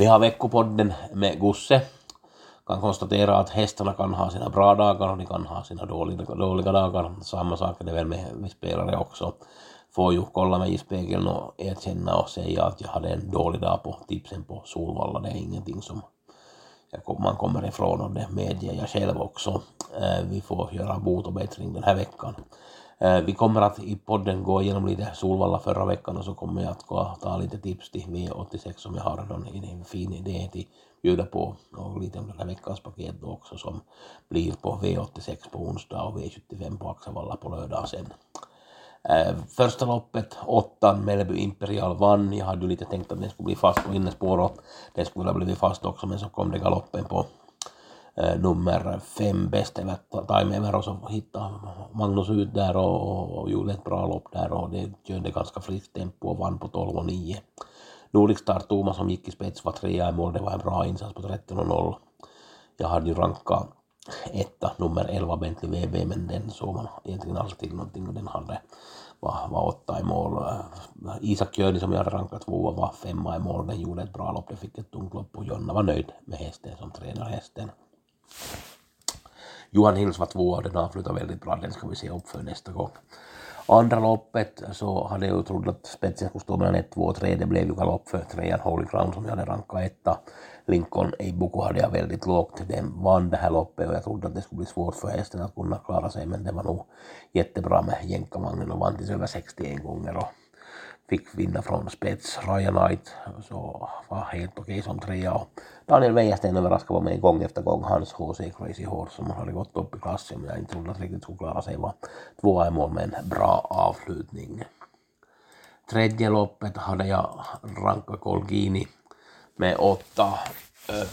Vi har veckopodden med Gusse. Kan konstatera att hästarna kan ha sina bra dagar och de kan ha sina dåliga, dåliga dagar. Samma sak är det väl med vi spelare också. Får ju kolla mig i spegeln och erkänna och säga att jag hade en dålig dag på tipsen på Solvalla. Det är ingenting som man kommer ifrån och det medger jag själv också. Vi får göra bot och bättring den här veckan. Eh, vi kommer att i podden gå igenom lite Solvalla förra veckan och så kommer jag att gå, ta lite tips till V86 som jag har en fin idé till bjuda på och lite om den här veckans paket då också som blir på V86 på onsdag och V75 på Axevalla på lördag sen. Eh, första loppet, åttan, Mellby Imperial vann. Jag hade ju lite tänkt att den skulle bli fast på innespår och den skulle ha blivit fast också men så kom det galoppen på Eh, nummer fem bäst eller Time Ever och så hittade Magnus ut där och, och gjorde ett bra lopp där och det körde ganska friskt tempo och vann på 12 och 9. Nordic Star Thomas som gick i spets var trea i mål, det var en bra insats på 13 och 0. Jag hade ju rankat etta, nummer 11 Bentley VB, men den såg man egentligen alltid någonting och den hade var, var åtta i mål. Eh, Isak Jöni som jag hade rankat tvåa var femma i mål, den gjorde ett bra lopp, den fick ett tungt lopp och Jonna var nöjd med hästen som tränar hästen. Johan Hills var tvåa och den avslutade väldigt bra, den ska vi se upp för nästa gång. Andra loppet så hade jag ju trott att spetsen skulle stå mellan 1, 2 och 3. Det blev ju galopp för trean Holy Crown som jag hade rankat etta. Lincoln-Eibuku hade jag väldigt lågt. Den vann det här loppet och jag trodde att det skulle bli svårt för hästen att kunna klara sig men det var nog jättebra med jänkarvagnen och vann till över 61 gånger och fick vinna från spets. Ryan Knight så var helt okej som trea och Daniel Wäjersten överraskade mig gång efter gång. Hans HC Crazy Horse som hade gått upp i klassen men jag inte trodde att riktigt skulle klara sig var tvåa i mål med en bra avslutning. Tredje loppet hade jag ranka Colgini med åtta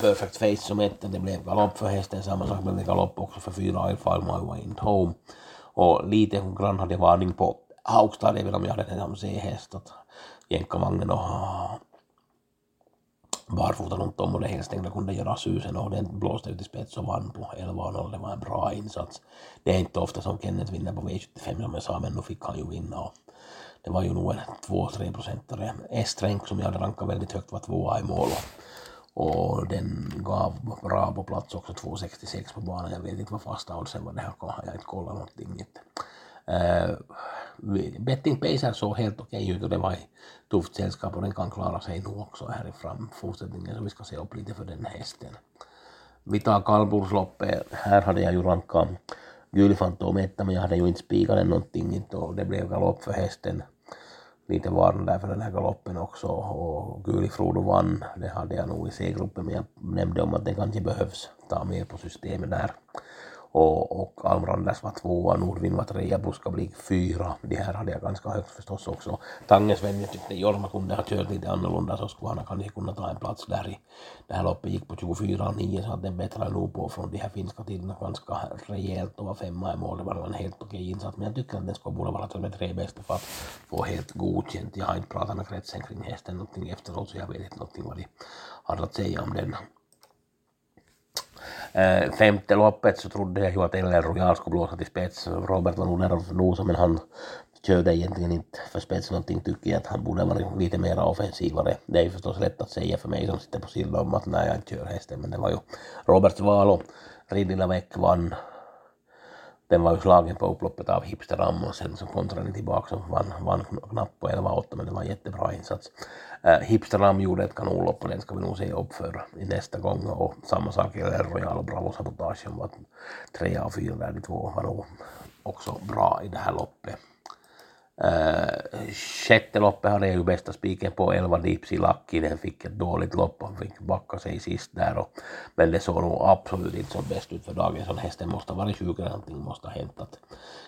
Perfect Face som etta. Det blev galopp för hästen, samma sak blev det galopp också för fyra I File My Way In Home. Och lite grann hade jag varning på Haugstad, även om tota, jag hade den som C-häst, att jänkarvagnen och barfota runt om och det helstängda kunde göra susen och den blåste ut i spets och vann på 11-0. Det var en bra insats. Det är inte ofta som Kenneth vinner på V75 som jag sa, men nu fick han ju vinna och det var ju nog en 2-3 procentare. Estrenk som jag hade rankat väldigt högt var tvåa i mål och den gav bra på plats också 2,66 på banan. Jag vet inte vad fasta oddsen var, det här har inte kollat någonting. Uh, betting Pacer såg helt okej ut och det var i tufft sällskap och den kan klara sig nog också här i fortsättningen så vi ska se upp lite för den hästen. Vi tar kallblodsloppet, här hade jag ju rankat Gylfantom etta men jag hade ju inte spikat den någonting och det blev galopp för hästen. Lite varm där för den här galoppen också och Gulifrodo vann, det hade jag nog i C-gruppen men jag nämnde om att den kanske behövs ta med på systemet där och, och Almranders var tvåa, Nordvin var trea, Buskablik fyra. De här hade jag ganska högt förstås också. Tangesven, jag tyckte Jorma kunde ha kört lite annorlunda så skulle han kanske kunna ta en plats där i det här loppet gick på 24,9 så att den bättrade nog på från de här finska tiderna ganska rejält och var femma i mål. Det var en helt okej insats men jag tycker att den skulle borde vara till de tre bästa för att få helt godkänt. Jag har inte pratat med kretsen kring hästen någonting efteråt så jag vet inte någonting vad de har att säga om den. Eh, femte loppet så trodde jag ju att LL Royal skulle blåsa till spets. Robert var nog nära att nosa men han körde egentligen inte för spets någonting tycker jag att han borde vara lite mer offensivare. Det är ju förstås lätt att säga för mig som sitter på sidan om att när jag inte kör hästen men det var ju Roberts val och Ridlila Väck vann. Den var ju slagen på upploppet av Hipster och sen så kontrade den tillbaka och vann, vann knappt på 11-8 men det var en jättebra insats. Äh, Hipsterlam gjorde ett kanonlopp och den ska vi nog se upp för i nästa gång och samma sak gäller Royal och Bravo Sabotage som var tre av fyra där, de två var nog också bra i det här loppet. Äh, sjätte loppet hade jag ju bästa spiken på 11 Dipsy i Lackinen, fick ett dåligt lopp, han fick backa sig sist där och, men det såg nog absolut inte som bäst ut för dagen, så hästen måste ha varit sjuk eller någonting måste ha hänt. Att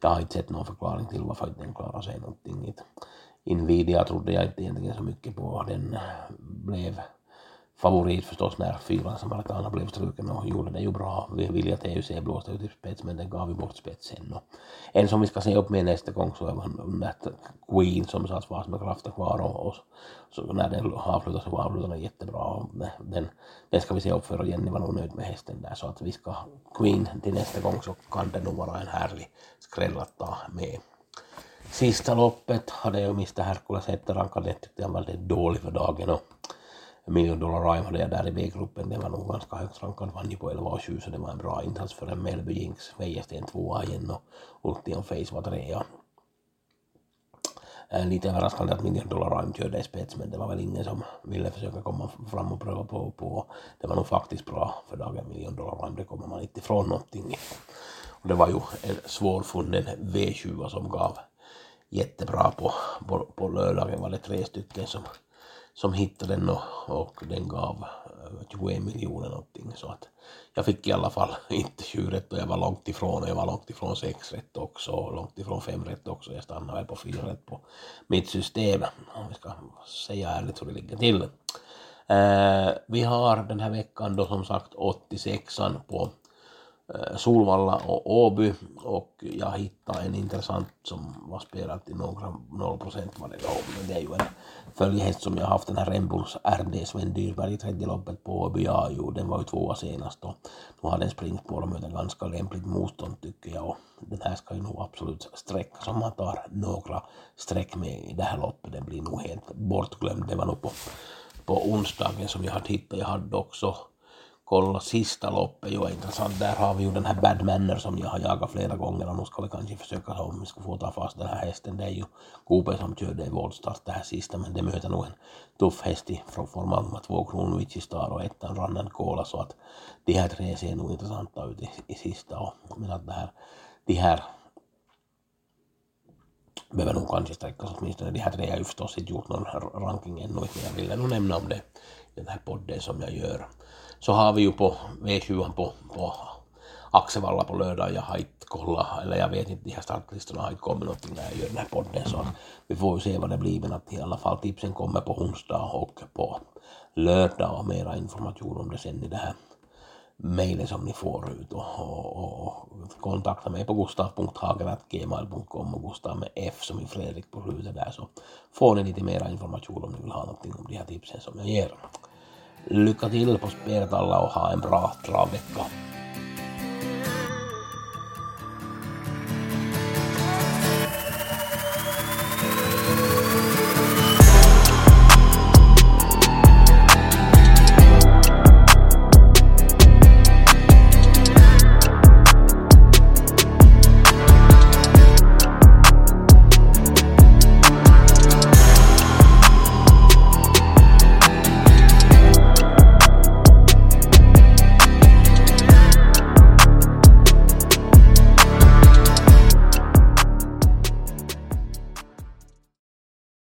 jag har inte sett någon förklaring till varför inte den klarar sig någonting. Invidia trodde jag inte egentligen så mycket på, den blev favorit förstås när fyran Samaritana blev struken och gjorde det ju bra. Vi vill att EUC blåste ut i spets men den gav ju bort spetsen. Och en som vi ska se upp med nästa gång så är Nat Queen som satt fast med kraften kvar och, och så när den avslutade så avslutade den jättebra. Den, den ska vi se upp för och Jenny var nog nöjd med hästen där så att vi ska Queen till nästa gång så kan det nog vara en härlig skräll att ta med. Sista loppet hade jag Mr Herkules hette rankade tyckte jag var väldigt dålig för dagen och Million Dollar Rhyme hade jag där i B-gruppen, det var nog ganska högt rankad, vann ju på 11 och 7 så det var en bra insats för en Melby Jinx. Wäjersten tvåa igen och Ultion Face var trea. Eh, lite överraskande att Million Dollar Rhyme körde i spets men det var väl ingen som ville försöka komma fram och pröva på. på. Det var nog faktiskt bra för dagen Million Dollar Rhyme, det kommer man inte ifrån någonting. Och det var ju en svårfunnen V20 som gav jättebra på, på, på lördagen var det tre stycken som som hittade den och, och den gav eh, 21 miljoner någonting så att jag fick i alla fall inte 7 rätt och jag var långt ifrån, och jag var långt ifrån 6 rätt också och långt ifrån 5 rätt också. Jag stannade väl på 4 rätt på mitt system om vi ska säga ärligt hur det ligger till. Eh, vi har den här veckan då som sagt 86an på Eh, Solvalla och Åby och jag hittade en intressant som var spelad till några 0 procent var det då, men det är ju en följehäst som jag haft den här Rembulls RD Sven Dyrberg i tredje loppet på Åby, ja jo den var ju tvåa senast och nu har den springspår och möter ganska lämpligt motstånd tycker jag. Och den här ska ju nog absolut sträcka som man tar några streck med i det här loppet, den blir nog helt bortglömd, det var nog på, på onsdagen som jag hade hittat, jag hade också kolla sista loppet ju intressant. Där har vi ju den här Bad Manner som jag har jagat flera gånger och nu ska vi kanske försöka om vi ska få ta fast den här hästen. Det är ju Kope som körde i voltstart det här sista men det möter nog en tuff häst från form två Kronovic Star och ettan Rannan Kola så att de här tre ser nog intressanta ut i, i sista och men att det här, de här behöver nog kanske sträckas åtminstone. De här tre har ju förstås inte gjort någon ranking ännu men jag ville nog nämna om det i den här podden som jag gör så har vi ju på V7 på, på Axevalla på lördag. Jag har inte kollat, eller jag vet inte, de här startlistorna har inte kommit någonting när jag gör den här podden så vi får ju se vad det blir men att i alla fall tipsen kommer på onsdag och på lördag och mera information om det sen i det här mejlen som ni får ut och, och, och kontakta mig på gustav.hager.gmail.com och Gustav med F som i Fredrik på slutet där så får ni lite mera information om ni vill ha någonting om de här tipsen som jag ger. Lycka till på spelet alla och ha en bra travvecka.